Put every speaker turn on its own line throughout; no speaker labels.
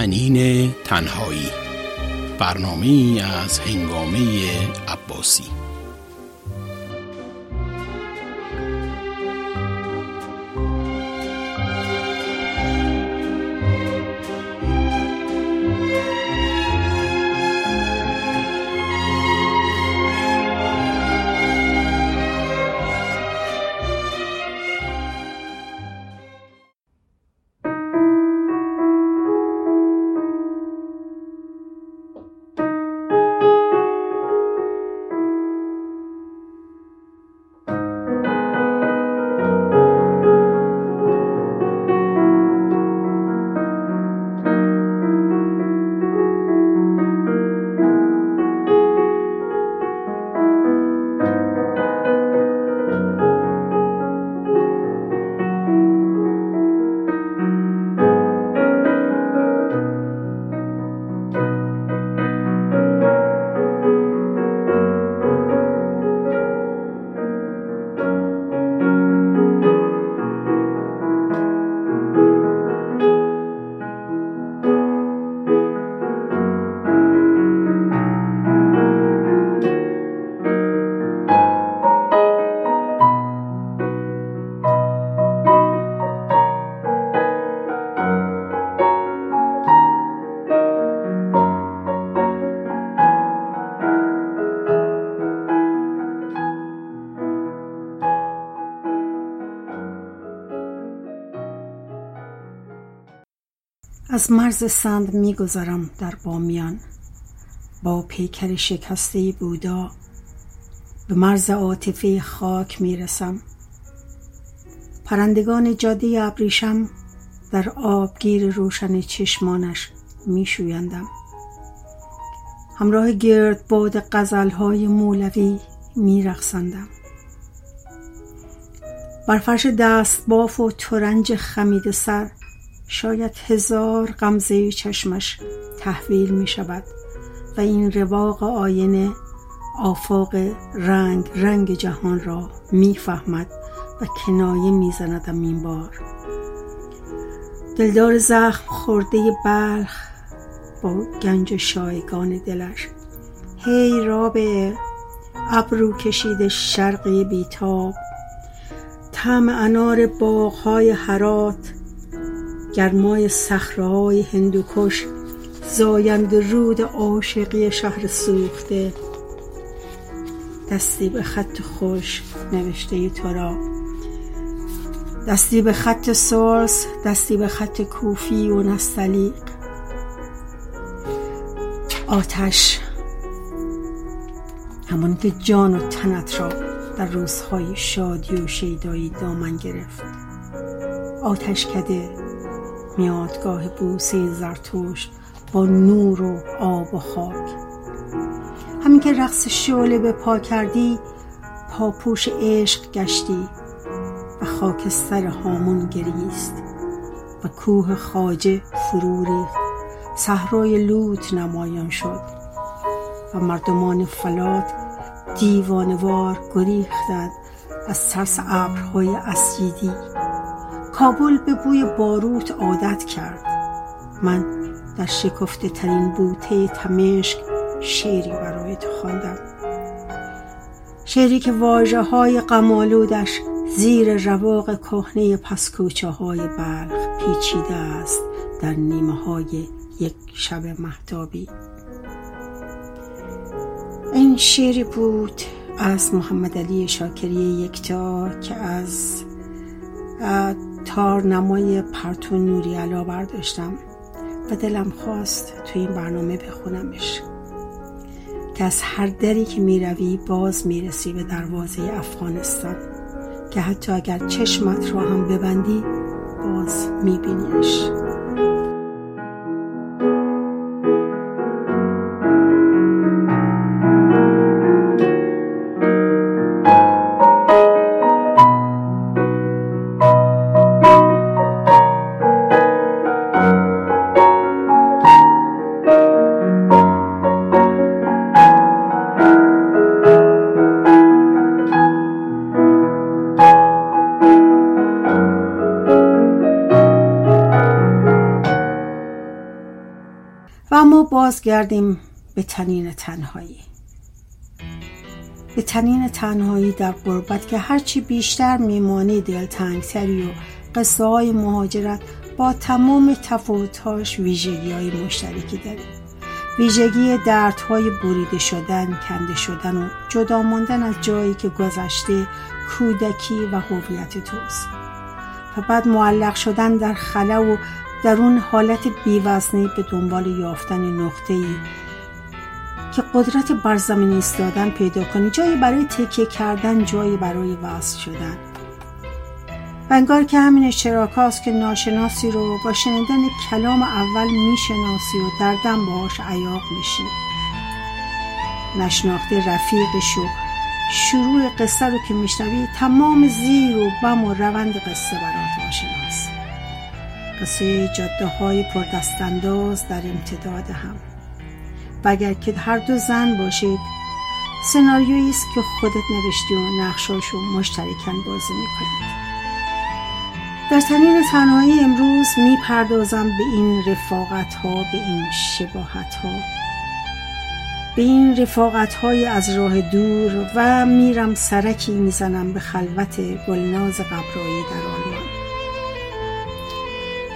تنین تنهایی. برنامه از هنگامه عباسی.
از مرز سند میگذرم در بامیان. با پیکر شکسته بودا به مرز عاطفه خاک می‌رسم. پرندگان جاده ابریشم در آبگیر روشن چشمانش میشویندم. همراه گردباد غزلهای مولوی میرقصندم. بر فرش دست باف و ترنج خمید سر شاید هزار غمزه چشمش تحویل می شود و این رواق آینه آفاق رنگ رنگ جهان را می‌فهمد و کنایه میزندم این بار. دلدار زخم خورده بلخ با گنج شایگان دلش. هی رابه ابرو کشیده شرقی بیتاب. طعم انار باغهای حرات گرمای صخرههای هندوکش زاینده رود عاشقی شهر سوخته دستی به خط خوش نوشته تو را. دستی به خط سرس دستی به خط کوفی و نستلیق. آتش همان که جان و تنت را در روزهای شادی و شیدایی دامن گرفت. آتش کده میادگاه بوسه زرتشت با نور و آب و خاک. همین که رقص شعله به پا کردی پاپوش عشق گشتی و خاکستر هامون گریست و کوه خاجه فرو ریخت. صحرای لوت نمایان شد و مردمان فلات دیوانوار گریختند از ترس ابرهای اسیدی. کابل به بوی باروت عادت کرد. من در شکفته ترین بوته تمشک شعری برای تو خواندم. شعری که واجه های قمالودش زیر رواق کهنه پسکوچه های بلخ پیچیده است در نیمه های یک شب محتابی این شعری بود از محمد علی شاکری یکتا که از تارنمای پرتون نوری علا برداشتم و دلم خواست تو این برنامه بخونمش. که از هر دری که می‌روی باز می‌رسی به دروازه افغانستان. که حتی اگر چشمت را هم ببندی باز میبینیش. بازگردیم به تنین تنهایی. به تنین تنهایی در قربت که هرچی بیشتر میمانی دلتنگتری و قصه های مهاجرت با تمام تفاوتهاش ویژگی های مشترکی داریم. ویژگی دردهای بریده شدن کنده شدن و جدا ماندن از جایی که گذشته کودکی و هویت توست. و بعد معلق شدن در خلا و در اون حالت بیوزنی به دنبال یافتن نقطه ای که قدرت بر زمین ایستادن پیدا کنی جایی برای تکیه کردن جایی برای وصل شدن. و انگار که همین اشتراک هاست که ناشناسی رو با شنیدن کلام اول می‌شناسی و در دم باهاش عیاق میشی. نشناخته رفیقش و شروع قصه رو که میشنوی تمام زیر و بم و روند قصه برات آشناست. قصه جاده های پردستانداز در امتداد هم و اگر که هر دو زن باشید سناریویی است که خودت نوشتی و نقشاشو مشترکن بازی می‌کنید. در تنین تنهایی امروز می‌پردازم به این رفاقت ها به این شباهت ها به این رفاقت های از راه دور و میرم سرکی می‌زنم به خلوت گلناز قبرایی در آلمان.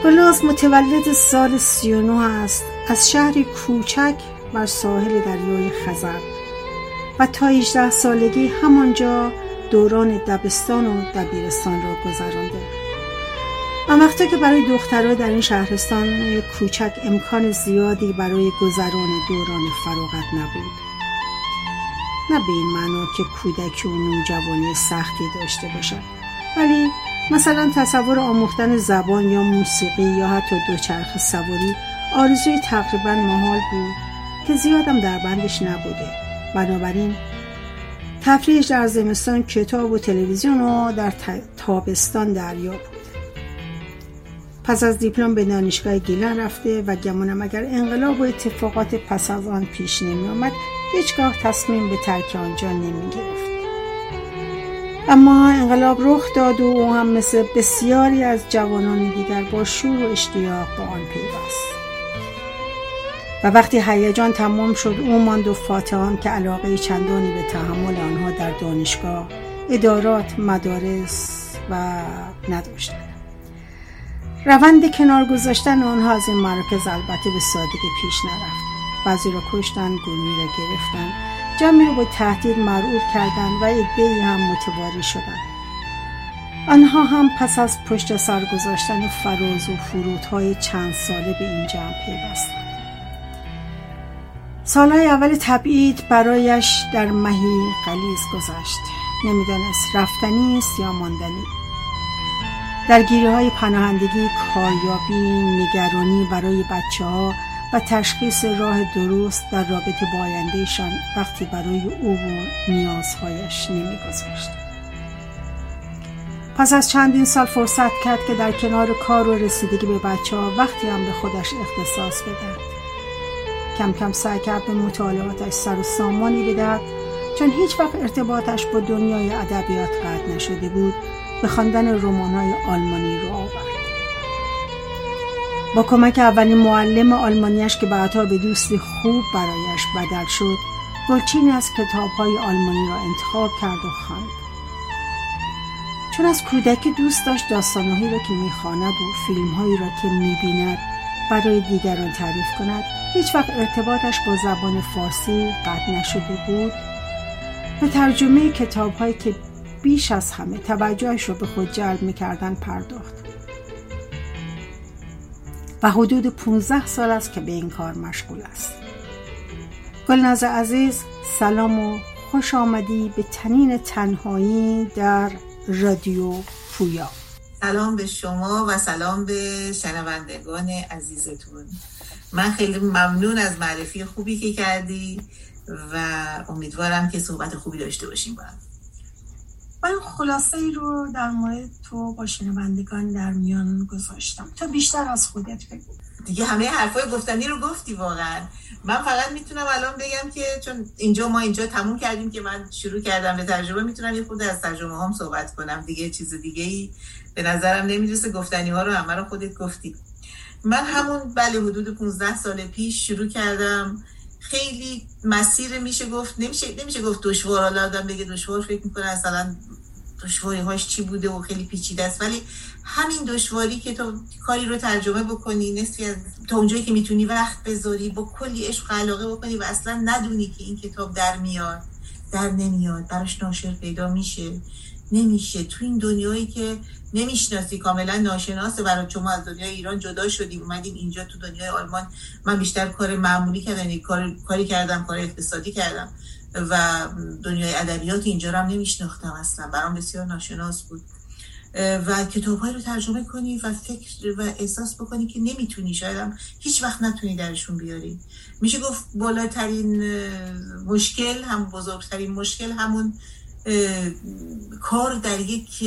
گلناز متولد سال 39 است از شهری کوچک بر ساحل دریای خزر و تا 18 سالگی همانجا دوران دبستان و دبیرستان را گذرانده. و وقتی که برای دخترها در این شهرستان کوچک امکان زیادی برای گذران دوران فراغت نبود. نه به این معنا که کودکی و نوجوانی سختی داشته باشد ولی مثلا تصور آموختن زبان یا موسیقی یا حتی دوچرخ سواری آرزوی تقریبا محال بود که زیادم در بندش نبوده بنابراین تفریحش در زمستان کتاب و تلویزیون و در تابستان دریا بود پس از دیپلم به دانشگاه گیلان رفته و گمانم اگر انقلاب و اتفاقات پس از آن پیش نمی آمد هیچگاه تصمیم به ترک آنجا نمی گرفت. اما انقلاب رخ داد و او هم مثل بسیاری از جوانان دیگر با شور و اشتیاق با آن پیوست. و وقتی هیجان تمام شد او ماند و فاتحان که علاقه چندانی به تحمل آنها در دانشگاه ادارات مدارس و نداشتند. روند کنار گذاشتن آنها از این مراکز البته به سادگی پیش نرفت. بعضی را کشتن گروهی را گرفتن جمعی را با تهدید مرعوب کردند و عدهای هم متواری شدند آنها هم پس از پشت سر گذاشتن فراز و فرودهای چند ساله به این جمع پیوستند سالهای اول تبعید برایش در مهی قلیز گذشت. نمی‌دانست رفتنی است یا ماندنی. درگیری های پناهندگی کاریابی نگرانی برای بچه ها و تشخیص راه درست در رابطه با آیندهشان وقتی برای او و نیازهایش نمیگذاشت پس از چندین سال فرصت کرد که در کنار کار و رسیدگی به بچه ها وقتی هم به خودش اختصاص بدهد. کم کم سعی کرد به مطالعاتش سر و سامانی بدهد چون هیچ وقت ارتباطش با دنیای ادبیات قطع نشده بود به خواندن رمان‌های آلمانی رو آورد. با کمک اولین معلم آلمانیش که بعدها به دوستی خوب برایش بدل شد گلچینی از کتابهای آلمانی را انتخاب کرد و خواند. چون از کودکی دوست داشت داستانهایی را که می‌خواند و فیلمهایی را که می‌بیند برای دیگران تعریف کند هیچ وقت ارتباطش با زبان فارسی قطع نشده بود. به ترجمه کتابهایی که بیش از همه توجهش رو به خود جلب می‌کردن پرداخت. و حدود 15 سال است که به این کار مشغول است. گلناز عزیز سلام و خوش آمدی به تنین تنهایی در رادیو پویا.
سلام به شما و سلام به شنوندگان عزیزتون. من خیلی ممنون از معرفی خوبی که کردی و امیدوارم که صحبت خوبی داشته باشیم با هم.
من خلاصه ای رو در مورد تو با شنوندگان در میان گذاشتم. تا بیشتر از خودت بگو.
دیگه همه حرفای گفتنی رو گفتی واقعا. من فقط می‌تونم الان بگم که چون اینجا ما اینجا تموم کردیم که من شروع کردم به تجربه می‌تونم یه خود از تجربه هم صحبت کنم. دیگه چیز دیگه ای به نظرم نمی‌رسه. گفتنی ها رو همه رو خودت گفتی. من همون بله حدود 15 سال پیش شروع کردم خیلی مسیر میشه گفت نمیشه نمیشه گفت دشوار. حالا آدم بگه دشوار فکر می‌کنه اصلا دشواری هاش چی بوده و خیلی پیچیده است. ولی همین دشواری که تو کاری رو ترجمه بکنی نصفی از تا اونجایی که می‌تونی وقت بذاری با کلی عشق علاقه بکنی و اصلا ندونی که این کتاب در میاد در نمیاد براش ناشر پیدا میشه. نمیشه. تو این دنیایی که نمی‌شناسی کاملا ناشناسه برای شما از دنیای ایران جدا شدی. اومدیم اینجا تو دنیای آلمان. من بیشتر کار معمولی کردم یعنی کار کاری کردم کار اقتصادی کردم و دنیای ادبیات اینجا رو هم نمیشناختم اصلا. برام بسیار ناشناس بود. و کتاب رو ترجمه کنی و فکر و احساس بکنی که نمی‌تونی. شاید هم هیچ وقت نتونی درشون بیاری. میشه گفت بالاترین مشکل هم بزرگترین مشکل همون کار در یک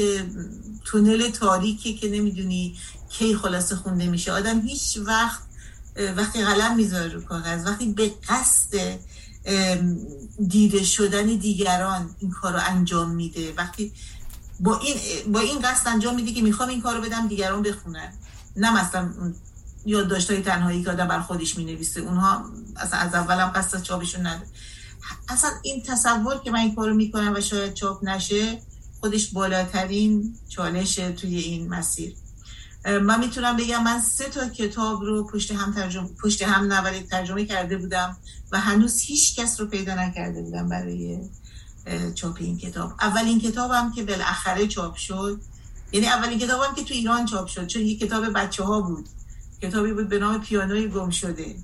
تونل تاریکی که نمی‌دونی کی خلاصه خونده میشه. آدم هیچ وقت وقتی قلم می‌ذاره رو کاغذ وقتی به قصد دیده شدن دیگران این کار رو انجام میده. وقتی با این با این قصد انجام میده که می‌خوام این کارو بدم دیگران بخونن. نه مثلا یادداشت‌های تنهایی که آدم بر خودش می‌نویسه اونها اصلا از اولم قصد چاپشون نداره. اصلا این تصور که من این کارو می‌کنم و شاید چاپ نشه خودش بالاترین چالشه توی این مسیر. من می‌تونم بگم من سه تا کتاب رو پشت هم ترجمه پشت هم نوری ترجمه کرده بودم و هنوز هیچ کس رو پیدا نکرده بودم برای چاپ این کتاب. اولین کتابم که بالاخره چاپ شد یعنی اولین کتابم که تو ایران چاپ شد چون یه کتاب بچه ها بود. کتابی بود به نام پیانوی گم شده.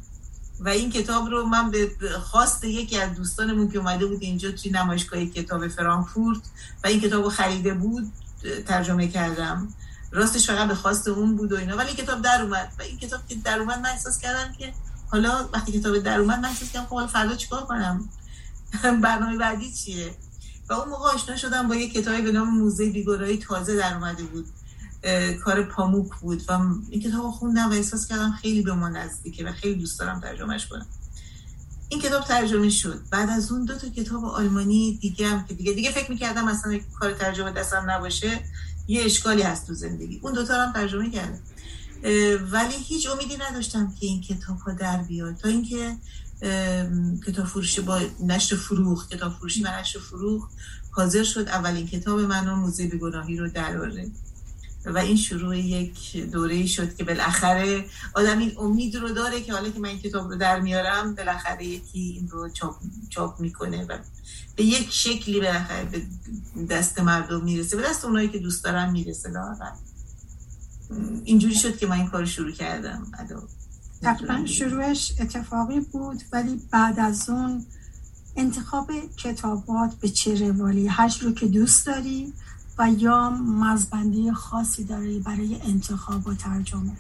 و این کتاب رو من به خواست یکی از دوستانمون که اومده بود اینجا توی نمایشگاه کتاب فرانکفورت و این کتاب رو خریده بود ترجمه کردم. راستش فقط به خواست اون بود و اینا ولی کتاب در اومد و این کتاب که در اومد من احساس کردم که حالا وقتی کتاب در اومد من احساس کردم خب فردا چیکار کنم؟ برنامه بعدی چیه؟ و اون موقع آشنا شدم با یک کتابی به نام موزه بیگناهی تازه در اومده بود. کار پاموک بود و این کتاب خوندم و احساس کردم خیلی به ما نزدیکه و خیلی دوست دارم ترجمهش کنم. این کتاب ترجمه شد. بعد از اون دو تا کتاب آلمانی دیگه هم که دیگه دیگه فکر می‌کردم مثلا کار ترجمه دستم نباشه یه اشکالی هست تو زندگی. اون دوتا هم ترجمه کردم. ولی هیچ امیدی نداشتم که این کتاب ها در بیاد. تا اینکه کتاب فروشی با نشر فروخ کتاب فروشی و نشر فروخ حاضر شد اولین کتاب من موزه بیگناهی رو دراره و این شروع یک دوره شد که بالاخره آدم این امید رو داره که حالا که من این کتاب رو در میارم بالاخره یکی این رو چاپ, چاپ می‌کنه و به یک شکلی بالاخره به دست مردم می‌رسه به دست اونایی که دوست دارن می‌رسه. لاغر اینجوری شد که من این کار شروع کردم.
تقریبا شروعش اتفاقی بود ولی بعد از اون انتخاب کتابات به چه روالی؟ هر رو که دوست داری و یا مزبندی خاصی داری برای انتخاب و ترجمه.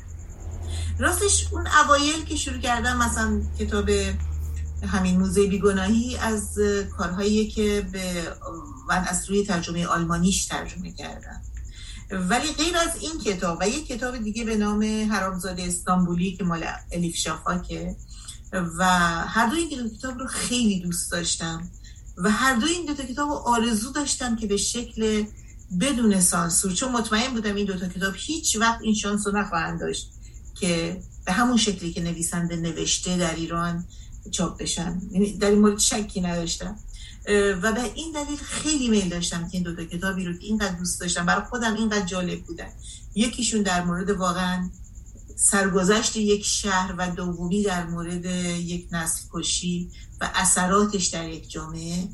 راستش اون اوایل که شروع کردم مثلا کتاب همین موزه بیگناهی از کارهایی که به من از روی ترجمه آلمانیش ترجمه کردم. ولی غیر از این کتاب و یک کتاب دیگه به نام حرامزاده استانبولی که مال الیف شافاکه و هر دو این کتاب رو خیلی دوست داشتم و هر دو این دو تا کتاب رو آرزو داشتم که به شکل بدون سانسور چون مطمئن بودم این دو تا کتاب هیچ وقت این شانس رو نخواهند داشت که به همون شکلی که نویسنده نوشته در ایران چاپ بشن. یعنی در این مورد شکی نداشتم. و به این دلیل خیلی میل داشتم که این دو تا کتابی رو که اینقدر دوست داشتم برای خودم اینقدر جالب بودن. یکیشون در مورد واقعا سرگذشت یک شهر و دومی در مورد یک نسل کشی و اثراتش در یک جامعه.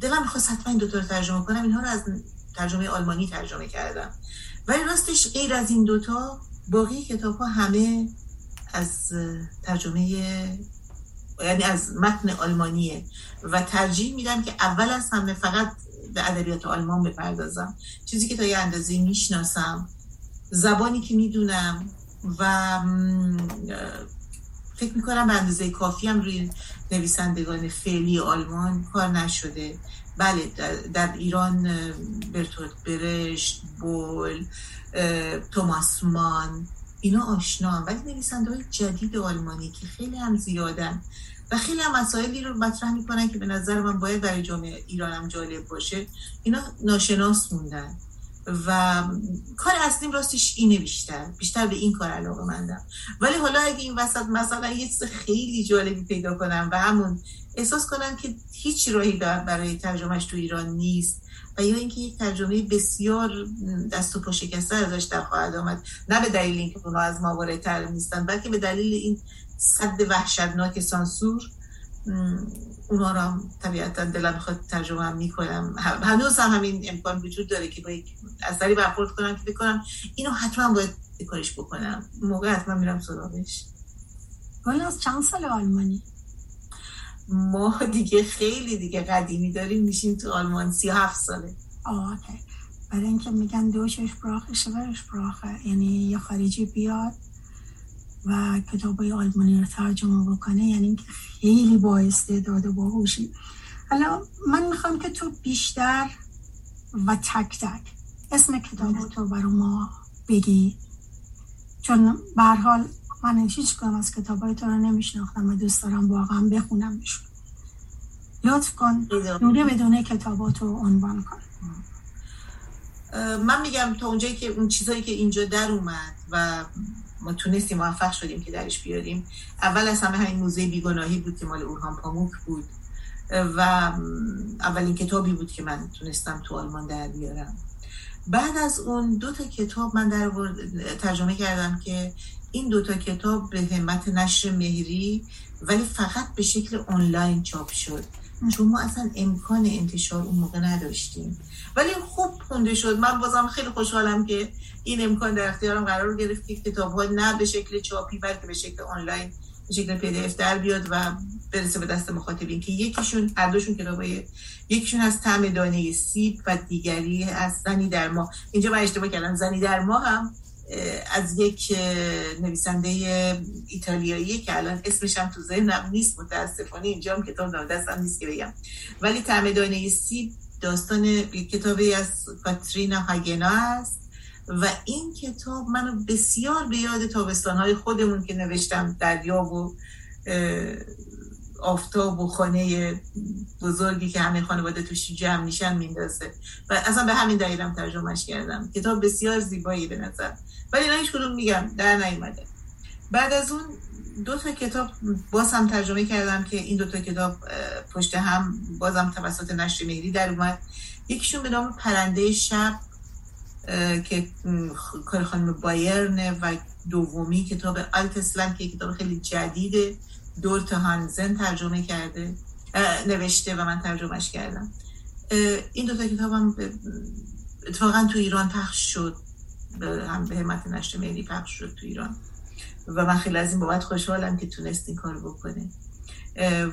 دلم می‌خواست حتما این دوتا رو ترجمه کنم اینها رو از ترجمه آلمانی ترجمه کردم. ولی راستش غیر از این دوتا باقی کتاب ها همه از ترجمه یعنی از متن آلمانیه. و ترجیح میدم که اول از همه فقط به ادبیات آلمان بپردازم. چیزی که تا یه اندازه می‌شناسم زبانی که می‌دونم و فکر می‌کنم به اندازه کافی هم روی نویسندگان فعلی آلمان کار نشده. بله در, ایران برتولت برشت بول توماس مان اینا آشنا. ولی نویسنده های جدید آلمانی که خیلی هم زیادن و خیلی هم مسائلی رو مطرح می‌کنن که به نظر من باید برای جامعه ایران هم جالب باشه. اینا ناشناس موندن. و کار اصلیم راستش اینه بیشتر بیشتر به این کار علاقه مندم. ولی حالا اگه این وسط مثلا یه چیز خیلی جالبی پیدا کنم و همون احساس کنم که هیچ راهی برای ترجمهش تو ایران نیست و یا اینکه یک ترجمه بسیار دست و پا شکسته ازش در خواهد آمد. نه به دلیل اینکه اونا از ما تر نیستن بلکه به دلیل این صد وحشتناک سانسور اونا را طبیعتا دلم می‌خواد ترجمه هم می‌کنم. هنوز هم همین امکان وجود داره که با یک اثری برخورد کنم که بکنم اینو حتما باید کارش بکنم. موقع حتما میرم سراغش.
ولی از چند سال آلمانی؟
ما دیگه خیلی دیگه قدیمی داریم میشیم تو آلمان. سی هفت ساله.
آه برای اینکه میگن دوش براخه شبرش براخه. یعنی یه خارجی بیاد. و کتاب های آلمانی رو ترجمه بکنه یعنی اینکه خیلی با استعداد و باهوشی حالا من می‌خوام که تو بیشتر و تک تک اسم کتاباتو برای ما بگی. چون حال من هیچ کنم از کتابای تو رو نمیشناختم و دوست دارم واقعا بخونم بشون لطف کن دونه بدونه کتاباتو عنوان کن.
من میگم تا اونجایی که اون چیزایی که اینجا در اومد و ما تونستیم موفق شدیم که درش بیاریم. اول از همه همین موزه بیگناهی بود که مال اورهان پاموک بود. و اولین کتابی بود که من تونستم تو آلمان در بیارم. بعد از اون دو تا کتاب من در ترجمه کردم که این دو تا کتاب به همت نشر مهری ولی فقط به شکل آنلاین چاپ شد. چون ما اصلا امکان انتشار اون موقع نداشتیم. ولی خوب خونده شد. من بازم خیلی خوشحالم که این امکان در اختیارم قرار گرفت که کتاب ها نه به شکل چاپی بلکه به شکل آنلاین به شکل پی در بیاد و برسه به دست مخاطبین که یکیشون هر دوشون کتابای یکیشون از طعم دانه سیب و دیگری از زنی در ما اینجا من اشتباه کردم. زنی در ما هم از یک نویسنده ایتالیایی که الان اسمش هم تو ذهنم نیست متاسفانه اینجا هم کتاب دستم نیست که بگم. ولی طعم دانه سیب داستان کتابی از کاترینا هاگنا است و این کتاب منو بسیار به یاد تابستانهای خودمون که نوشتم دریا و آفتاب و خانه بزرگی که همه خانواده توش جمع میشن میندازه. و اصلا به همین دلیلم ترجمهش کردم. کتاب بسیار زیبایی به نظر. ولی اینا هیچ میگم در نیومده. بعد از اون دو تا کتاب باز هم ترجمه کردم که این دو تا کتاب پشت هم بازم توسط نشر مهری در اومد. یکیشون به نام پرنده شب که کار خانم بایرنه و دومی کتاب التسلم که کتاب خیلی جدیده. دور هانزن ترجمه کرده. نوشته و من ترجمهش کردم. این دوتا کتاب هم اتفاقا تو ایران پخش شد. هم به همت نشر ملی پخش شد تو ایران. و من خیلی از این بابت خوشحالم که تونست این کار بکنه.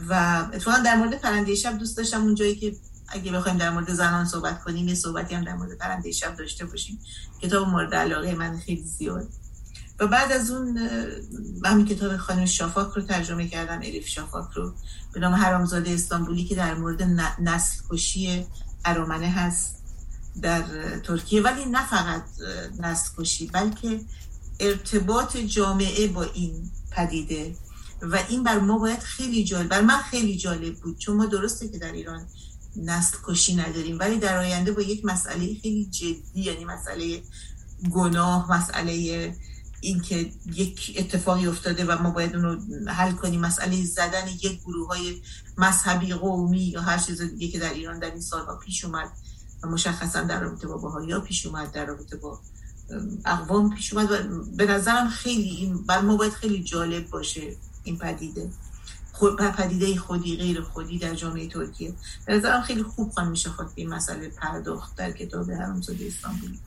و اتفاقا در مورد پرنده شب دوست داشتم. اون جایی که اگه بخوایم در مورد زنان صحبت کنیم یه صحبتی هم در مورد پرنده شب داشته باشیم. کتاب مورد علاقه من خیلی زیاد. و بعد از اون همین کتاب خانم شافاک رو ترجمه کردم الیف شافاک رو به نام حرامزاده استانبولی که در مورد نسل کشی ارامنه هست در ترکیه. ولی نه فقط نسل کشی بلکه ارتباط جامعه با این پدیده. و این بر ما باید خیلی جالب بر من خیلی جالب بود چون ما درسته که در ایران نسل کشی نداریم ولی در آینده با یک مسئله خیلی جدی یعنی مسئله گناه مسئله اینکه یک اتفاقی افتاده و ما باید اون رو حل کنیم. مسئله زدن یک گروه های مذهبی قومی یا هر چیز دیگه که در ایران در این سالها پیش اومد و مشخصا در رابطه با باهایی پیش اومد در رابطه با اقوام پیش اومد و به نظرم خیلی این بر ما باید خیلی جالب باشه این پدیده. خود پدیده خودی غیر خودی در جامعه ترکیه. به نظرم خیلی خوب خواهد میشه خود این مسئله پرداخت در کتاب حرامزاده استانبولی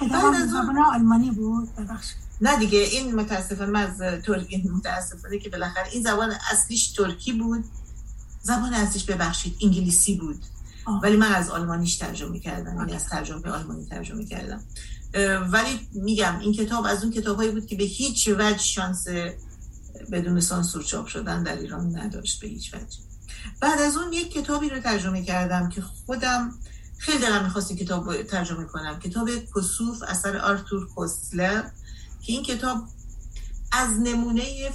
بعد از آلمانی بود؟ ببخشید.
نه دیگه این متاسفانه از ترکی متاسفانه که بالاخره این زبان اصلیش ترکی بود. زبان اصلیش ببخشید انگلیسی بود. ولی من از آلمانیش ترجمه کردم یعنی از ترجمه آلمانی ترجمه کردم. ولی میگم این کتاب از اون کتابهایی بود که به هیچ وجه شانس بدون سانسور چاپ شدن در ایران نداشت به هیچ وجه. بعد از اون یک کتابی رو ترجمه کردم که خودم خیلی دلم می‌خواست کتاب ترجمه کنم. کتاب کسوف اثر آرتور کوسلر. که این کتاب از نمونه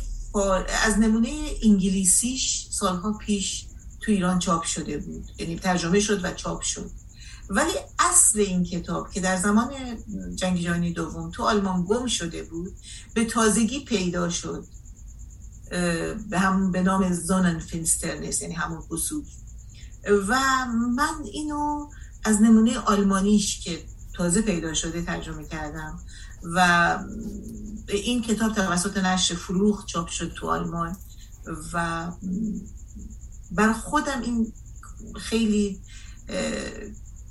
از نمونه انگلیسیش سالها پیش تو ایران چاپ شده بود. یعنی ترجمه شد و چاپ شد. ولی اصل این کتاب که در زمان جنگ جهانی دوم تو آلمان گم شده بود به تازگی پیدا شد. به هم به نام Sonnenfinsternis یعنی همون کسوف و من اینو از نمونه آلمانیش که تازه پیدا شده ترجمه کردم. و این کتاب توسط نشر فروغ چاپ شد تو آلمان و بر خودم این خیلی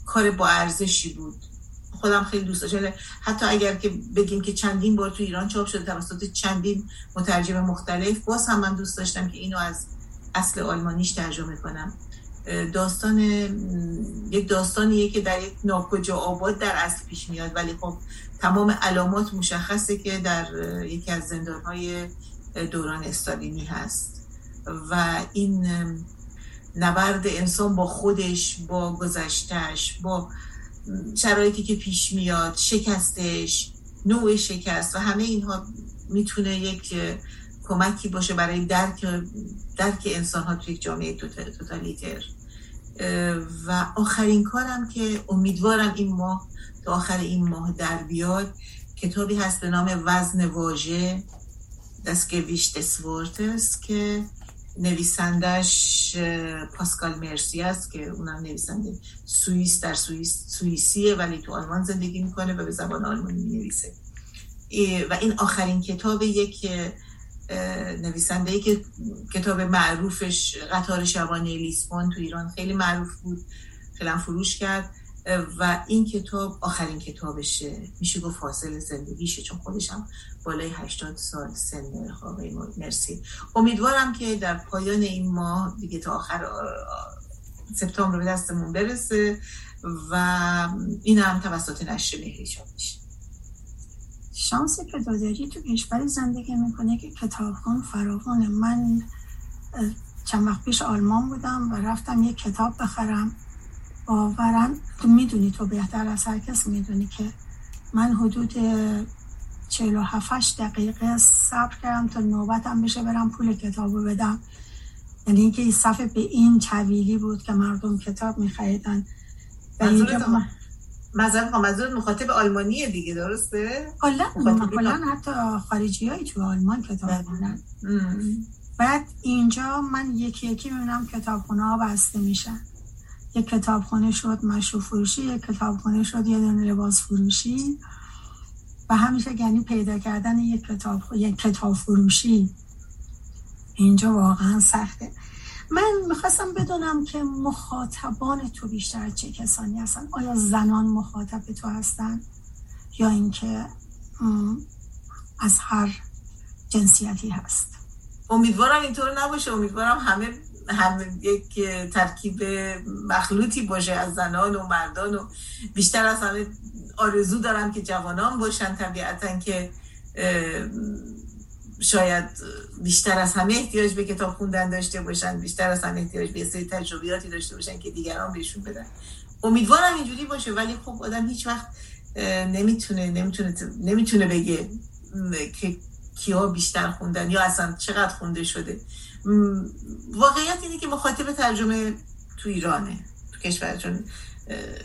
کار با ارزشی بود. خودم خیلی دوست داشتم. حتی اگر که بگیم که چندین بار تو ایران چاپ شده توسط چندین مترجم مختلف باز هم من دوست داشتم که اینو از اصل آلمانیش ترجمه کنم. داستان یک داستانیه که در یک ناکجا آباد در اصل پیش میاد ولی خب تمام علامات مشخصه که در یکی از زندانهای دوران استالینی هست. و این نبرد انسان با خودش با گذشتش با شرایطی که پیش میاد شکستش نوع شکست و همه اینها می‌تونه یک کمکی باشه برای درک درک انسان ها توی جامعه توتالیتر. و آخرین کارم که امیدوارم این ماه تا آخر این ماه در بیاد کتابی هست به نام وزن واژه دستگویش دسورتس که نویسندش پاسکال مرسی است که اونم نویسنده سوئیس در سوئیس سوئیسیه ولی تو آلمان زندگی می‌کنه و به زبان آلمانی نویسه و این آخرین کتاب یک نویسنده ای که کتاب معروفش قطار شبانه لیسبون تو ایران خیلی معروف بود خیلی فروش کرد. و این کتاب آخرین کتابشه. میشه گفت فاصل زندگیشه چون خودشم بالای 80 سال سن آقای مرسی. امیدوارم که در پایان این ماه دیگه تا آخر سپتامبر به دستمون برسه و این هم توسط نشر مهری چاپ میشه.
شانسی که داداری تو کشوری زندگی می‌کنه که کتابخون فراوانه من چند وقت پیش آلمان بودم و رفتم یک کتاب بخرم. باورن تو می‌دونی تو بهتر از هر کس می‌دونی که من حدود 47 دقیقه صبر کردم تا نوبتم بشه برم پول کتابو بدم. یعنی اینکه این صفحه به این طویلی بود که مردم کتاب میخریدن.
منظور مخاطب آلمانیه دیگه درسته؟
کلا حتی خارجی هایی تو آلمان کتاب بله. بعد اینجا من یکی یکی می‌بینم کتابخونه ها بسته میشن. یک کتابخانه شد مشروع فروشی یک کتابخانه شد یه دونه لباس فروشی. و همیشه یعنی پیدا کردن یک کتاب یک کتاب فروشی. اینجا واقعا سخته. من می‌خواستم بدونم که مخاطبان تو بیشتر چه کسانی هستن؟ آیا زنان مخاطب تو هستن؟ یا اینکه از هر جنسیتی هست؟
امیدوارم اینطور نباشه. امیدوارم همه هم یک ترکیب مخلوطی باشه از زنان و مردان و بیشتر از همه آرزو دارم که جوانان باشن. طبیعتا که شاید بیشتر از همه احتیاج به کتاب خوندن داشته باشن بیشتر از همه احتیاج به سری تجربیاتی داشته باشن که دیگران بهشون بدن. امیدوارم اینجوری باشه ولی خب آدم هیچ وقت نمی‌تونه نمی‌تونه نمی‌تونه بگه که کیا بیشتر خوندن یا اصلا چقدر خونده شده. واقعیت اینه که مخاطب ترجمه تو ایرانه تو کشور چون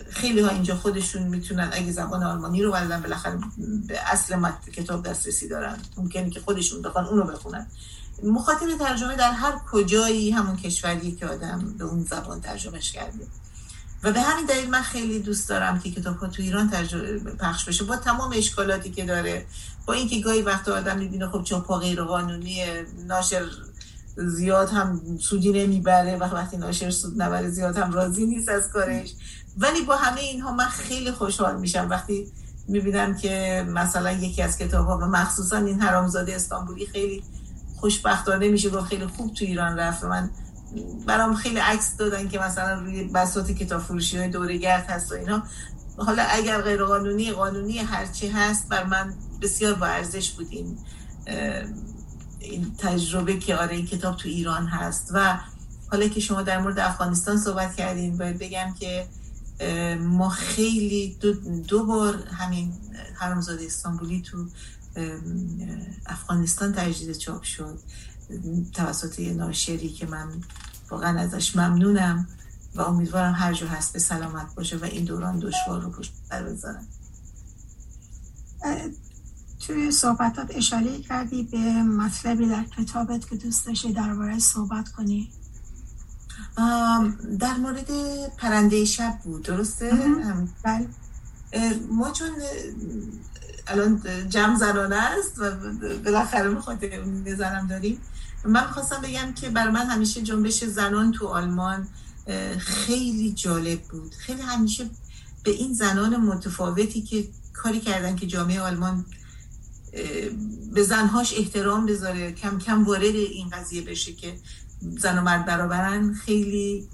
خیلی ها اینجا خودشون می‌تونن اگه زبان آلمانی رو بلدن بالاخره به اصل متن کتاب دسترسی دارن. ممکنه که خودشون بخوان اونو بخونن. مخاطب ترجمه در هر کجایی همون کشوری که آدم به اون زبان ترجمهش کرده. و به همین دلیل من خیلی دوست دارم که کتاب ها تو ایران پخش بشه. با تمام اشکالاتی که داره با اینکه گاهی وقت آدم می‌بینه خب چاپا غیر قانونی ناشر زیاد هم سودی نمی‌بره و وقتی ناشر سود نبره زیاد هم راضی نیست از کارش. ولی با همه اینها من خیلی خوشحال میشم. وقتی می‌بینم که مثلا یکی از کتاب ها و مخصوصا این حرامزاده استانبولی خیلی خوشبختانه میشه گفت خیلی خوب تو ایران رفت من برام خیلی عکس دادن که مثلا روی بساط کتاب فروشی های دوره گرد هست و اینا. حالا اگر غیر قانونی قانونی هرچی هست بر من بسیار با ارزش بود این تجربه که آره این کتاب تو ایران هست. و حالا که شما در مورد افغانستان صحبت کردین باید بگم که ما خیلی دو, دو بار همین حرمزاده استانبولی تو افغانستان تجدید چاپ شد. توسط ناشری که من واقعا ازش ممنونم و امیدوارم هر جو هست به سلامت باشه و این دوران دشوار رو پشت بر بذارن
توی صحبتات اشاره کردی به مطلبی در کتابت که دوست داشتی درباره صحبت کنی.
در مورد پرنده شب بود درسته؟
بله.
ما چون الان جمع زنانه است و بالاخره بخاطر اون زنم داریم. من خواستم بگم که بر من همیشه جنبش زنان تو آلمان خیلی جالب بود. خیلی همیشه به این زنان متفاوتی که کاری کردن که جامعه آلمان به زنهاش احترام بذاره کم کم وارد این قضیه بشه که زن و مرد برابرن خیلی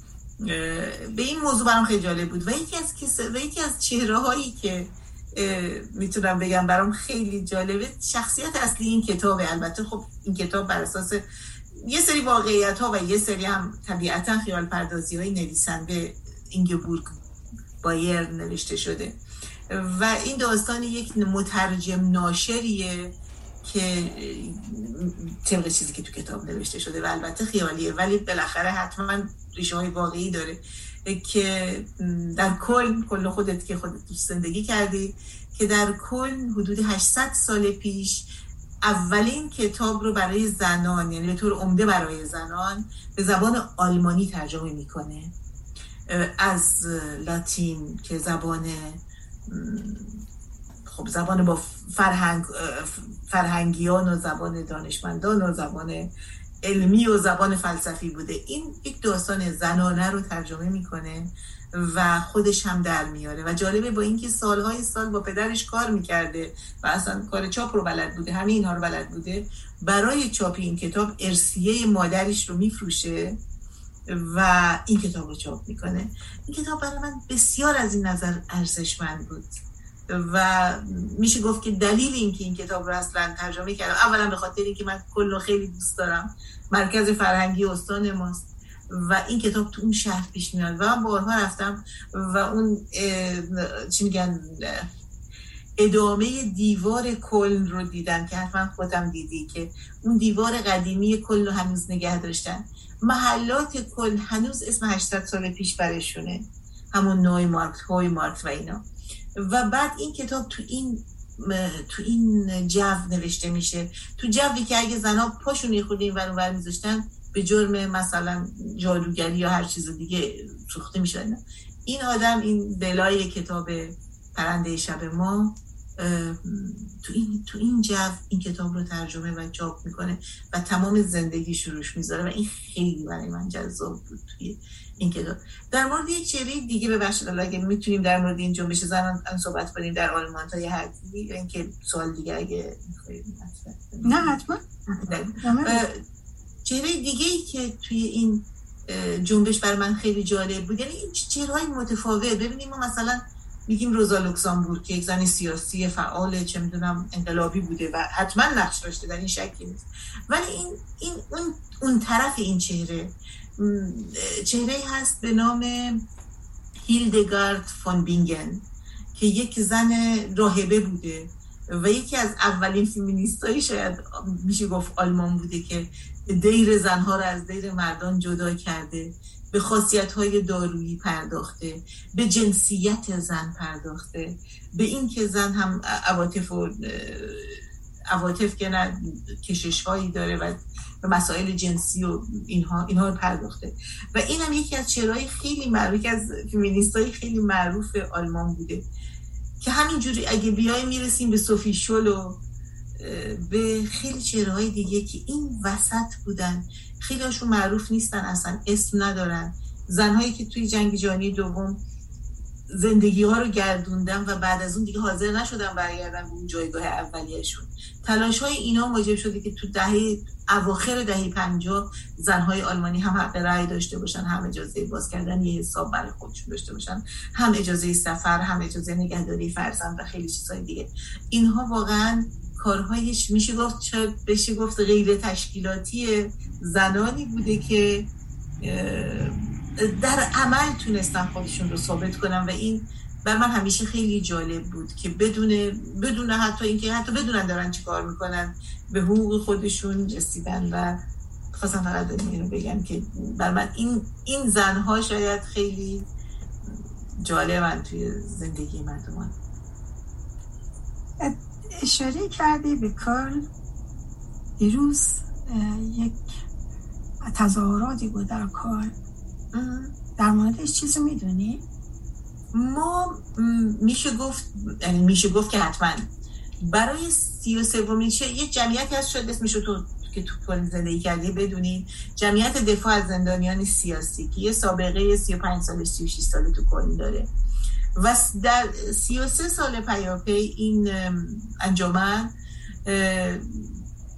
به این موضوع برام خیلی جالب بود. و یکی از و یکی از چهره هایی که می‌تونم بگم برام خیلی جالبه. شخصیت اصلی این کتاب البته خب این کتاب بر اساس یه سری واقعیت ها و یه سری هم طبیعتا خیال پردازی های نویسنده اینگبورگ بایر نوشته شده. و این داستان یک مترجم ناشریه که طبق چیزی که تو کتاب نوشته شده و البته خیالیه ولی بالاخره حتما ریشه های واقعی داره. که در کل کل خودت که خودت زندگی کردی که در کل حدود 800 سال پیش اولین کتاب رو برای زنان یعنی به طور عمده برای زنان به زبان آلمانی ترجمه می‌کنه. از لاتین که زبان خب زبان با فرهنگ فرهنگیان و زبان دانشمندان و زبان علمی و زبان فلسفی بوده. این یک داستان زنانه رو ترجمه می‌کنه و خودش هم در میاره و جالبه با اینکه سالهای سال با پدرش کار می‌کرده و اصلا کار چاپ رو بلد بوده همه اینها رو بلد بوده برای چاپ این کتاب ارسیه مادرش رو میفروشه و این کتاب رو چاپ می‌کنه. این کتاب برای من بسیار از این نظر ارزشمند بود. و میشه گفت که دلیل اینکه این کتاب رو اصلا ترجمه کردم. اولا به خاطر اینکه من کل خیلی دوست دارم. مرکز فرهنگی استان ماست. و این کتاب تو اون شهر پیش میاد. و من بارها رفتم و اون چی میگن ادامه دیوار کلن رو دیدم که حتما خودم دیدی که اون دیوار قدیمی کلن رو هنوز نگه داشتن. محلات کلن هنوز اسم 800 سال پیش برشونه همون نوی مارکت هوی مارکت و اینا. و بعد این کتاب تو این تو این جو نوشته میشه. تو جوی که اگه زنها پاشون یه این ور میذاشتن به جرم مثلا جادوگری یا هر چیز دیگه سوخته می‌شدن. این آدم این بلای کتاب پرنده شب ما تو این تو این جو این کتاب رو ترجمه و چاپ می‌کنه و تمام زندگی شروعش می‌ذاره و این خیلی برای من جذاب بود توی این کتاب. در مورد یک چهره دیگه به بخش اگه می‌تونیم در مورد این جنبش زنان صحبت کنیم در آلمان تا یه حدی اینکه سوال دیگه اگه
نه حتما.
چهره دیگه ای که توی این جنبش بر من خیلی جالب بود یعنی این چهره متفاوت. ببینیم ما مثلا میگیم روزا لوکسامبورگ که یک زن سیاسی فعال چه می‌دونم انقلابی بوده و حتما نقش داشته در این نیست. ولی این, این اون, اون طرف این چهره چهره هست به نام هیلدگارد فون بینگن که یک زن راهبه بوده و یکی از اولین فیمینیست شاید میشه گفت آلمان بوده که دیر زنها رو از دیر مردان جدا کرده. به خاصیت های دارویی پرداخته به جنسیت زن پرداخته به این که زن هم عواطف و عواطف که نه کشش هایی داره و به مسائل جنسی و اینها اینها پرداخته. و این هم یکی از چهرهای خیلی معروف از فیمینیست های خیلی معروف آلمان بوده که همینجوری اگه بیای می‌رسیم به صوفی شل و به خیلی چهره دیگه که این وسط بودن خیلی هاشون معروف نیستن اصلا اسم ندارن. زنهایی که توی جنگ جهانی دوم زندگی ها رو گردوندن و بعد از اون دیگه حاضر نشدن برگردن به اون جایگاه اولیهشون. تلاش های اینا موجب شده که تو دهه اواخر دهه پنجاه زنهای آلمانی هم حق رأی داشته باشن هم اجازه باز کردن یه حساب برای خودشون داشته باشن هم اجازه سفر هم اجازه نگهداری فرزند و خیلی چیزهای دیگه. اینها واقعا کارهایش میشه گفت شاید بشه گفت غیر تشکیلاتی زنانی بوده که در عمل تونستن خودشون رو ثابت کنن و این بر من همیشه خیلی جالب بود که بدون بدون حتی اینکه حتی بدونن دارن چی کار می‌کنن به حقوق خودشون رسیدن و خواستم فقط اینو بگم که بر من این این زنها شاید خیلی جالبن توی زندگی مردمان.
اشاره کردی به کار دیروز یک تظاهراتی بود در کار. در موردش چیزی می‌دونی؟
ما میشه گفت یعنی میشه گفت که حتما. برای سی و سومین یه جمعیتی هست شد اسمشو تو که تو کل زندگی کردی بدونید جمعیت دفاع از زندانیان سیاسی که یه سابقه 35 سال 36 ساله تو کل داره. و در 33 سال پیاپی این انجمن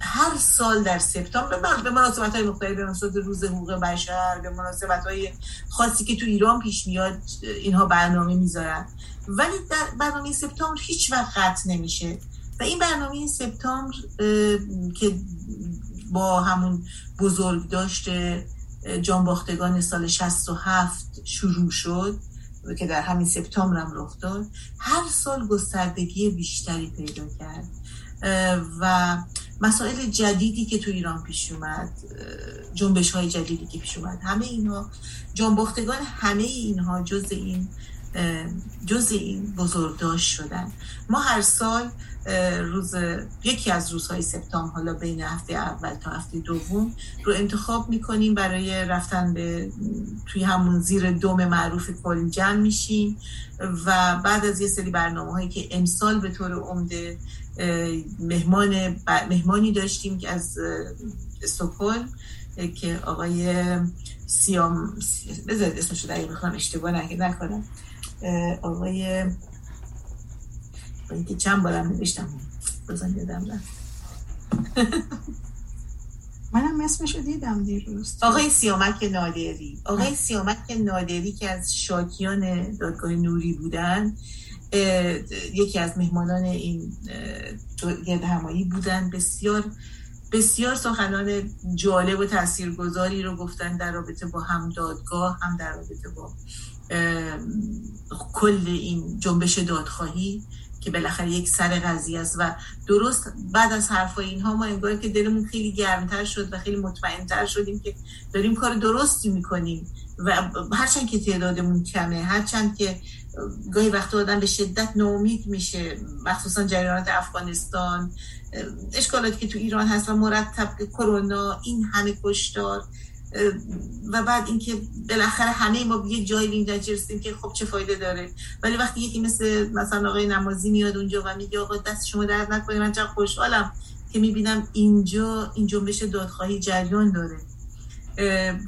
هر سال در سپتامبر به مناسبت های مختلف به مناسبت روز حقوق بشر به مناسبت های خاصی که تو ایران پیش میاد اینها برنامه می‌ذارن. ولی در برنامه سپتامبر هیچ وقت قطع نمیشه. و این برنامه سپتامبر که با همون بزرگ داشته جانباختگان سال 67 شروع شد که در همین سپتامبر هم رخ داد هر سال گستردگی بیشتری پیدا کرد. و مسائل جدیدی که تو ایران پیش اومد جنبش های جدیدی که پیش اومد همه اینها جانباختگان همه اینها جز این جز این بزرگداشت شدن. ما هر سال روز یکی از روزهای سپتامبر حالا بین هفته اول تا هفته دوم رو انتخاب می‌کنیم. برای رفتن به توی همون زیر دوم معروف کل جمع میشیم. و بعد از یه سری برنامه هایی که امسال به طور عمده مهمان مهمانی داشتیم که از استکهلم که آقای سیام بذارید اسمش رو دقیق بخوام اشتباه نکنم. آقای اینکه چند بارم نوشتم بزن یادم
منم اسمشو دیدم دیروز
آقای سیامک نادری آقای سیامک نادری که از شاکیان دادگاه نوری بودن یکی از مهمانان این گرد همایی بودن بسیار بسیار سخنان جالب و تاثیرگذاری رو گفتن در رابطه با هم دادگاه هم در رابطه با کل این جنبش دادخواهی که بالاخره یک سر قضیه است و درست بعد از حرفای اینها ما انگار که دلمون خیلی گرمتر شد و خیلی مطمئنتر شدیم که داریم کار درستی می‌کنیم و هرچند که تعدادمون کمه هرچند که گاهی وقت آدم به شدت نومید میشه مخصوصا جریانات افغانستان اشکالاتی که تو ایران هست و مرتب کرونا این همه کشتار و بعد اینکه بالاخره همه ما یک جایی اینجا رسیدیم که خب چه فایده داره. ولی وقتی یکی مثل مثلا آقای نمازی میاد اونجا و میگه آقا دست شما درد نکنه من چقدر خوشحالم که می‌بینم اینجا این جنبش دادخواهی جریان داره.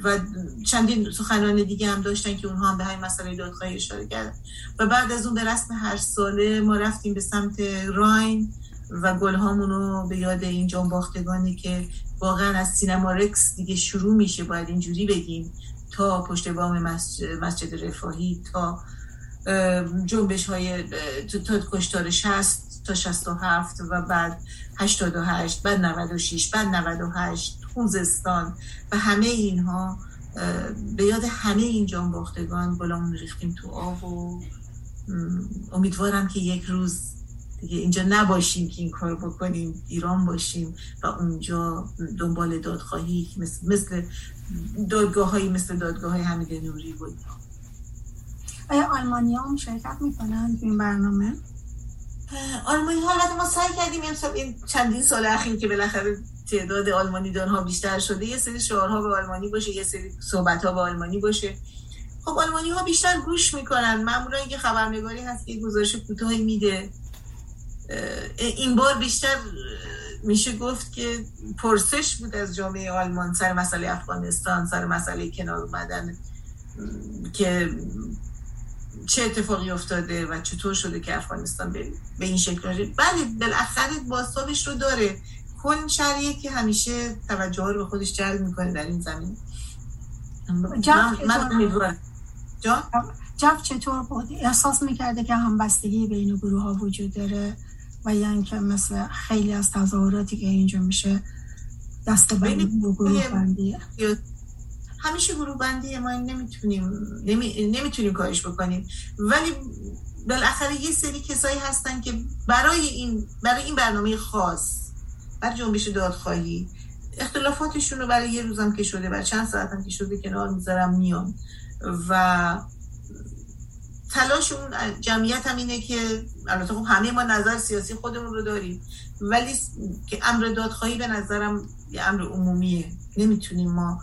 و چندین سخنان دیگه هم داشتن که اونها هم به همین مسئله دادخواهی اشاره کردن. و بعد از اون به رسم هر ساله ما رفتیم به سمت راین و گلهامون رو به یاد این جنباختگانی که واقعا از سینما رکس دیگه شروع میشه باید اینجوری بگیم تا پشت بام مسجد رفاهی تا جنبش های تا کشتار 60 تا 67 و بعد 88 بعد 96 بعد 98 خوزستان و همه اینها به یاد همه این جانباختگان بلامون ریختیم تو آب و امیدوارم که یک روز دیگه. اینجا نباشیم که این کار بکنیم ایران باشیم و اونجا دنبال دادخواهی مثل, مثل دادگاه هایی مثل دادگاه های حمید نوری بود.
آیا آلمانی هم شرکت می‌کنن این برنامه؟
آلمانی ها ما سعی کردیم امسال این چندین سال اخیر که بالاخره تعداد آلمانی دان ها بیشتر شده یه سری شعارها به آلمانی باشه یه سری صحبت ها به آلمانی باشه. خب آلمانی ها بیشتر گوش می‌کنن. معمولا یه خبرنگاری هست که گزارش کوتاهی میده. این بار بیشتر میشه گفت که پرسش بود از جامعه آلمان سر مسئله افغانستان سر مسئله کنار اومدن که چه اتفاقی افتاده و چطور شده که افغانستان به, این شکل بله بالاخره باستابش رو داره. کل شهریه که همیشه توجه رو به خودش جلب می‌کنه در این زمین.
جف چطور؟ بود؟ احساس می‌کرده که همبستگی بین گروه ها وجود داره؟ و یعنی که مثل خیلی از تظاهراتی که اینجا میشه دست بندی و گروه بندیه
همیشه گروه بندی ما نمی‌تونیم نمی... نمی‌تونیم کارش بکنیم. ولی بالاخره یه سری کسایی هستن که برای این برای این برنامه خاص برای جنبش دادخواهی اختلافاتشون رو برای یه روزم که شده برای چند ساعتم که شده کنار می‌ذارم میان. و تلاش اون جمعیت هم اینه که البته خب همه ما نظر سیاسی خودمون رو داریم ولی که امر دادخواهی به نظرم یه امر عمومیه. نمی‌تونیم ما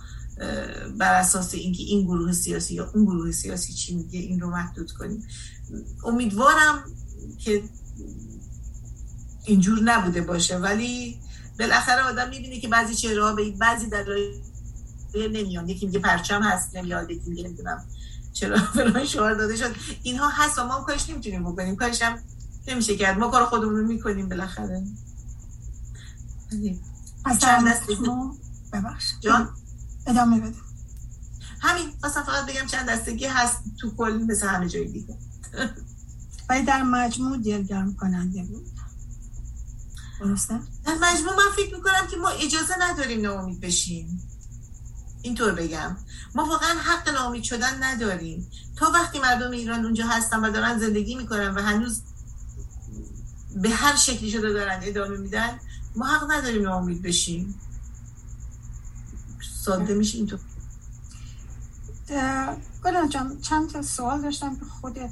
بر اساس اینکه این گروه سیاسی یا اون گروه سیاسی چی میگه این رو محدود کنیم. امیدوارم که اینجور نبوده باشه ولی بالاخره آدم می‌بینه که بعضی چهره به بعضی در نمیان. یکی میگه پرچم هست نمیاد یکی میگه نمی‌دونم. چرا فلان شعار داده شد. اینها هست و ما هم کارش نمی‌تونیم بکنیم. کارش هم نمیشه کرد. ما کار خودمون رو می‌کنیم بالاخره.
از چند دست ببخش جان؟ ادامه بده.
همین. اصلا فقط بگم چند دستگی هست تو کل مثل همه جای دیگه.
ولی در مجموع دلگرم کننده بود. درسته؟
در مجموع من فکر می‌کنم که ما اجازه نداریم ناامید بشیم. اینطور بگم. ما واقعا حق ناامید شدن نداریم. تا وقتی مردم ایران اونجا هستن و دارن زندگی می‌کنن و هنوز به هر شکلی شده دارن ادامه میدن ما حق نداریم ناامید بشیم. ساده میشه اینطور.
گلان جان چند تا سوال داشتم که خودت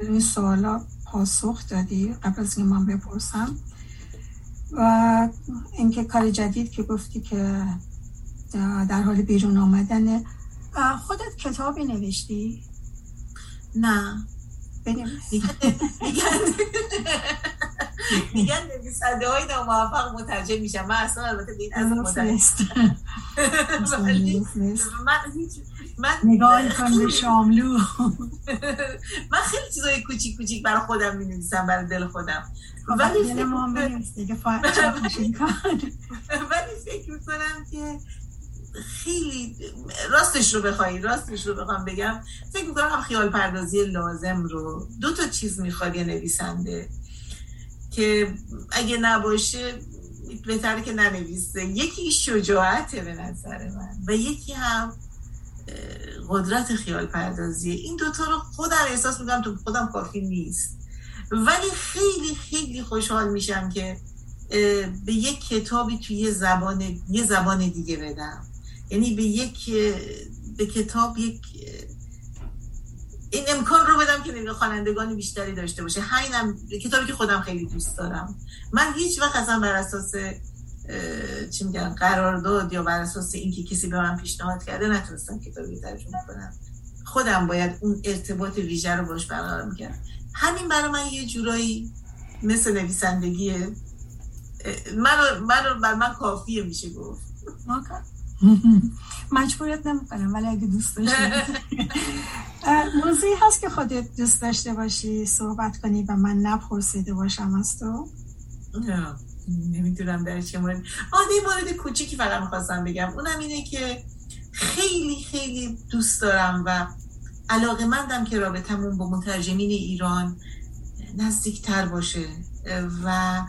این سوالا پاسخ دادی قبل از اینکه من بپرسم. و اینکه کار جدید که گفتی که در حال بیرون آمدن. خودت کتابی نوشتی؟
نه. میگن نویسنده های ناموفق مترجم میشن. من اصلا البته به این از
من من نگاه کن به شاملو.
من خیلی چیزای کوچیک کوچیک برای خودم می نویسم برای دل خودم.
فکر
ولی فکر می‌کنم که خیلی راستش رو بخوای راستش رو بخوام بگم. فکر می‌کنم خیال پردازی لازم رو دو تا چیز می‌خواد یه نویسنده که اگه نباشه بهتره که ننویسه. یکی شجاعته به نظر من و یکی هم قدرت خیال پردازی این دوتا رو خودم احساس می‌کنم تو خودم کافی نیست. ولی خیلی خیلی خوشحال میشم که به یک کتابی توی یه زبان یه زبان دیگه بدم. یعنی به یک به کتاب یک این امکان رو بدم که خوانندگان بیشتری داشته باشه. همینم کتابی که خودم خیلی دوست دارم. من هیچ وقت اصلا بر اساس چی میگن قرارداد یا بر اساس اینکه کسی به من پیشنهاد کرده نتونستم کتابی ترجمه کنم. خودم باید اون ارتباط ویژه رو باش برقرار می‌کنم همین برای من یه جورایی مثل نویسندگیه. من من بر من کافیه میشه گفت.
مجبوریت نمی‌کنم ولی اگه دوست داشتی. موضوعی هست که خودت دوست داشته باشی صحبت کنی و من نپرسیده باشم از تو.
نمی‌دونم در چه مورد. آده مورد کوچیکی فقط می‌خواستم بگم. اونم اینه که خیلی خیلی دوست دارم و علاقه مندم که رابطمون با مترجمین ایران نزدیکتر باشه. و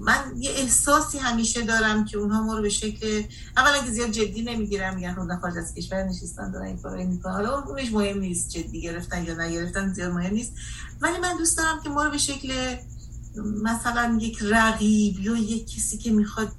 من یه احساسی همیشه دارم که اونها ما رو به شکل اولا که زیاد جدی نمی‌گیرم میگن خود خارج از کشور نشستن دارن این کارو می‌کنن حالا اونش مهم نیست جدی گرفتن یا نگرفتن زیاد مهم نیست. ولی من دوست دارم که ما رو به شکل مثلا یک رقیب یا یک کسی که می‌خواد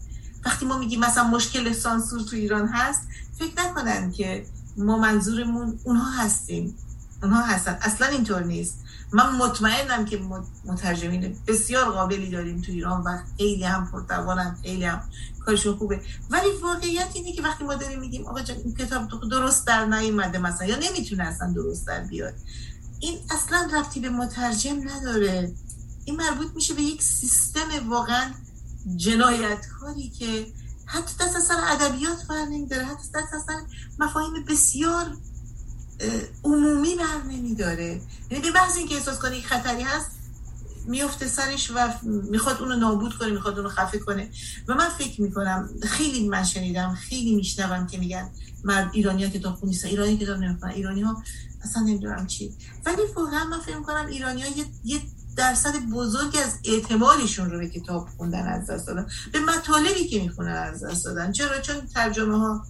وقتی ما میگیم مثلا مشکل سانسور تو ایران هست فکر نکنن که ما منظورمون اونها هستیم. اونها هستن. اصلا اینطور نیست. من مطمئنم که مترجمین بسیار قابلی داریم تو ایران و خیلی هم پرتوانن خیلی هم کارشون خوبه. ولی واقعیت اینه که وقتی ما داریم میگیم آقا جان این کتاب درست در نیومده مثلا یا نمی‌تونه اصلا درست در بیاد. این اصلا رفتی به مترجم نداره. این مربوط میشه به یک سیستم واقعا جنایتکاری که حتی دست اصلا ادبیات بر نمیداره حتی دست اصلا مفاهیم بسیار عمومی بر نمیداره. یعنی به بحث اینکه احساس کنه یک خطری هست میفته سرش و می‌خواد اونو نابود کنه می‌خواد اونو خفه کنه. و من فکر می‌کنم خیلی من شنیدم خیلی میشنوم که میگن مرد ایرانی ها کتاب خون نیستن. ایرانی کتاب نمی‌کنن. ایرانی ها اصلا نمی‌دونم چی. ولی واقعا من فکر می‌کنم ایرانی ها یه, درصد بزرگی از اعتمادشون رو به کتاب خوندن از دست دادن. به مطالبی که می‌خونن از دست دادن. چرا؟ چون ترجمه ها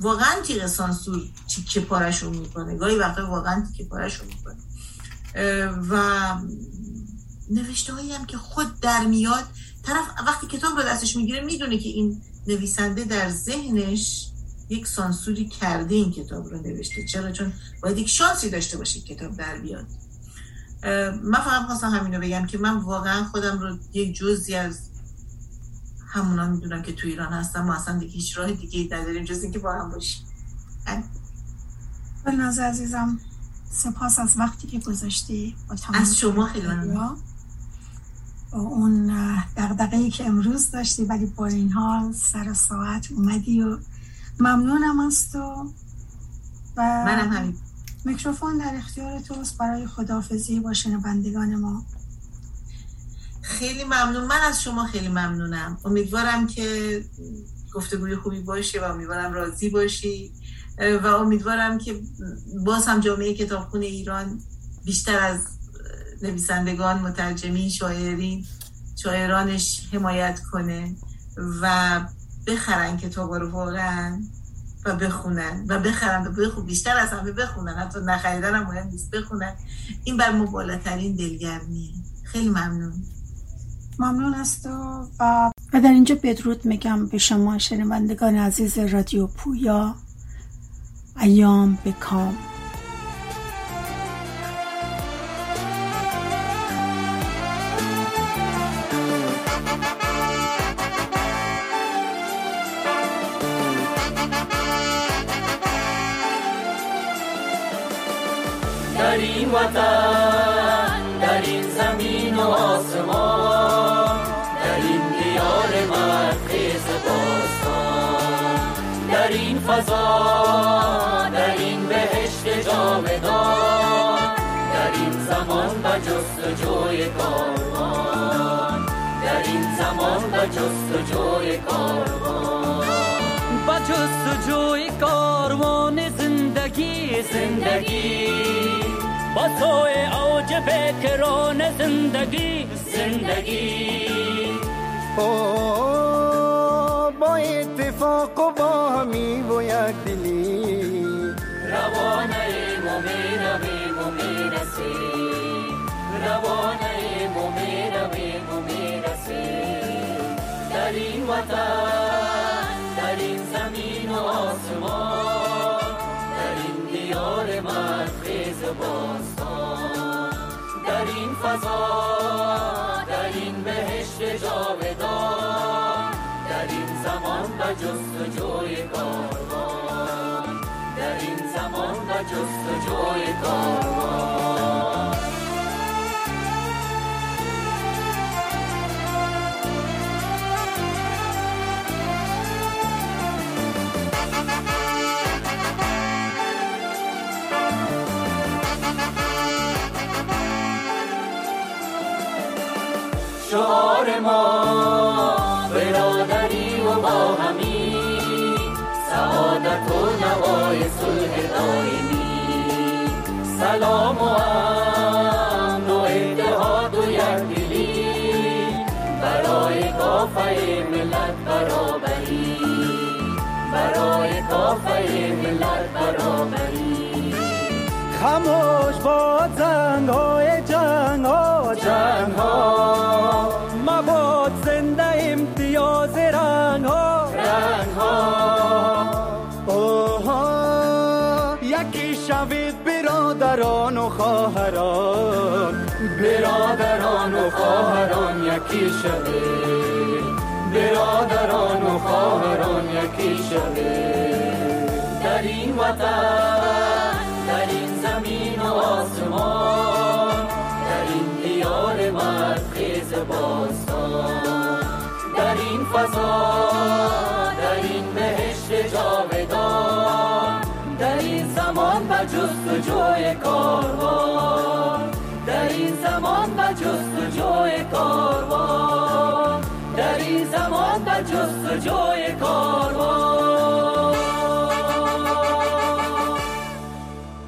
واقعا تیغ سانسور تیکه پارشون می‌کنه. گاهی وقتا واقعا تیکه پارشون می‌کنه. و نوشته هایی هم که خود در میاد طرف وقتی کتاب رو دستش می‌گیره می‌دونه که این نویسنده در ذهنش یک سانسوری کرده این کتاب رو نوشته. چرا؟ چون باید یک شانسی داشته باشه کتاب در بیاد. من فقط خواستم همین رو بگم که من واقعا خودم رو یک جزی از همونا می‌دونم که تو ایران هستم و اصلا دیگه هیچ راه دیگه نداریم جز اینکه با هم باشیم.
ناز عزیزم سپاس از وقتی که گذاشتی
از شما خیلی
اون دقدقه که امروز داشتی ولی با این حال سر ساعت اومدی و ممنونم از تو.
و منم همین.
میکروفون در اختیار توست. برای خدافزی با شنوندگان ما.
خیلی ممنون. من از شما خیلی ممنونم. امیدوارم که گفتگوی خوبی باشه و امیدوارم راضی باشی. و امیدوارم که باز هم جامعه کتابخون ایران بیشتر از نویسندگان مترجمین شاعرین شاعرانش حمایت کنه و بخرن کتاب رو واقعا و بخونن و بخرن و بخون بیشتر از همه بخونن. حتی نخریدن هم مهم نیست بخونن. این بر ما بالاترین دلگرمیه. خیلی ممنون.
ممنون از تو و و در اینجا بدرود میگم به شما شنوندگان عزیز رادیو پویا. ایام به کام
و جستجوی کاروان در این زمان و جستجوی کاروان و جستجوی کاروان زندگی زندگی با تو اوج فکران زندگی زندگی
با اتفاق و با همی و یک دلی
روانه مومن روانه مومن و می‌رسی در این وطن در این زمین و آسمان در این دیار مرخیز باستان در این فضا در این بهشت جاودان در این زمان و جستجوی کاروان در این زمان و جستجوی کاروان شعار ما برادری و با همی سعادت و نوای صلح دائمی سلام و امن و اتحاد و یکدلی برای کافه ملت برابری. برای کافه ملت برابری.
خموش با زنگ های جنگ ها جنگ ها مباد زنده امتیاز رنگ ها
رنگ ها
اوها یکی شوید برادران و خواهران.
برادران و خواهران یکی شوید. برادران و خواهران یکی شوید. در این وطن در این زمین و آسمان در این دیار باستان جستجوی کاروان. در این زمان و جستجوی کاروان. در این زمان و جستجوی کاروان.